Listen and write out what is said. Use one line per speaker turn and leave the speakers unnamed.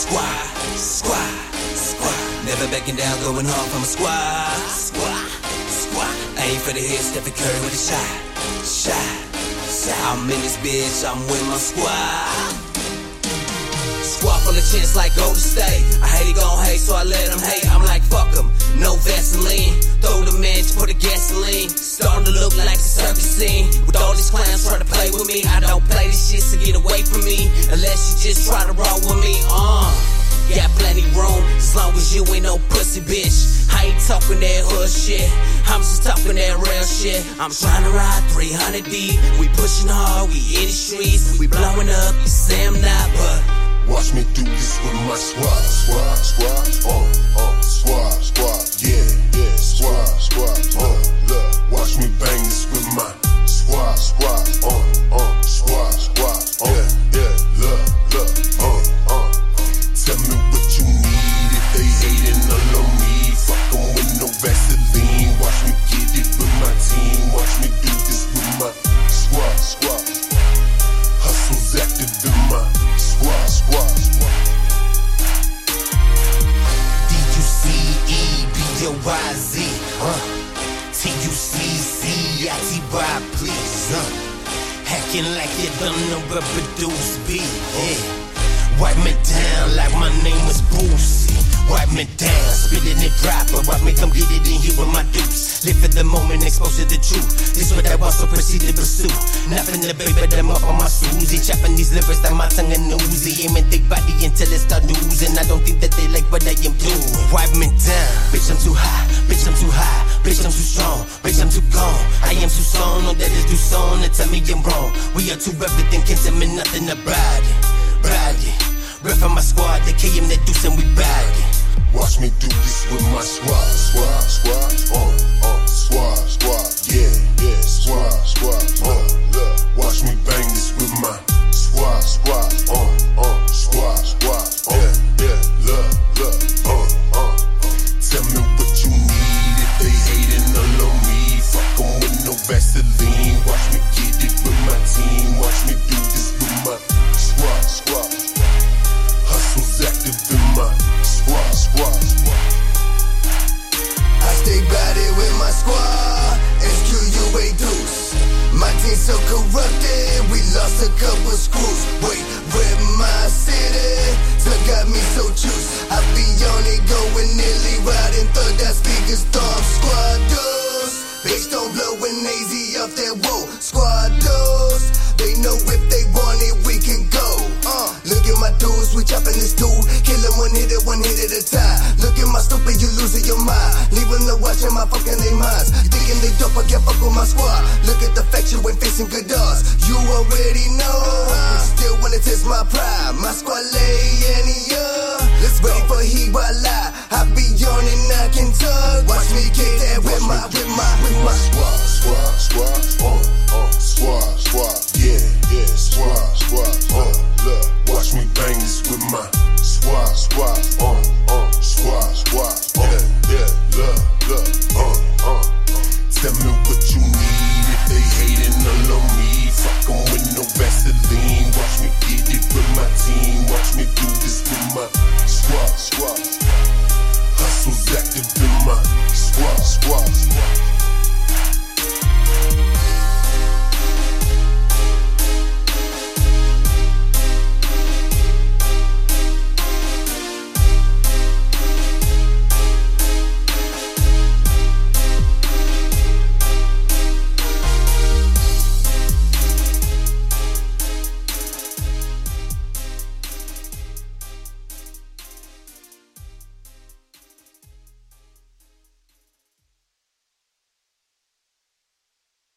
squad, squad, squad. Never backing down, going hard from a squad, squad, squad. Aim for the head, Stephen Curry with a shot, shot, shot. I'm in this bitch, I'm with my squad. Squad full of chins like Golden State. I hate it gon' hate, so I let them hate. I'm like, away from me. Unless you just try to roll with me, uh. Got plenty room, as long as you ain't no pussy bitch. I ain't talking that hood shit, I'm just talking that real shit. I'm trying to ride 300 deep, we pushing hard, we in the streets, we blowing up, you say I'm not, but
Watch me do this with my squad, squad, squad, uh, uh, squad, squad,
D-U-C-E-B-O-Y-Z, huh? T-U-C-C-I-T-Y, please, huh? Hacking like you don't but produce beat, yeah. Wipe me down like my name was Boosie. Wipe me down, spitting it proper. Wipe me, come get it in here with my deuce. Live for the moment, expose to. So proceed to pursue. Nothing to baby them up on my Susie. Chopping these livers down my tongue and oozy. Aiming thick body until it start oozing. I don't think that they like what I am doing. Wipe me down, bitch, I'm too high. Bitch, I'm too high. Bitch, I'm too strong. Bitch, I'm too gone. I am too strong, no that is too strong. And tell me I'm wrong. We are too everything, can't tell me nothing about it. About it. Rep on my squad, they KM that deuce and we bag it.
Watch me do this with my squad,
so corrupted, we lost a couple screws. Wait, with my city, so got me so juiced. I be on it going they want it, we can go. Uh, look at my dudes, we chopping this dude. Kill him one hit it, one hit at a time. Look at my stupid, you losing your mind. Leaving the watching my fucking they minds. Thinking they dope, I can't fuck with my squad. Look at the fact you ain't facing good odds. You already know. Still wanna test my pride. My squad lay any uh. Let's ready for he while lie. I be on and I can tug. Watch me get that with my, with my, with my
squad, money. Squat, squat, squat.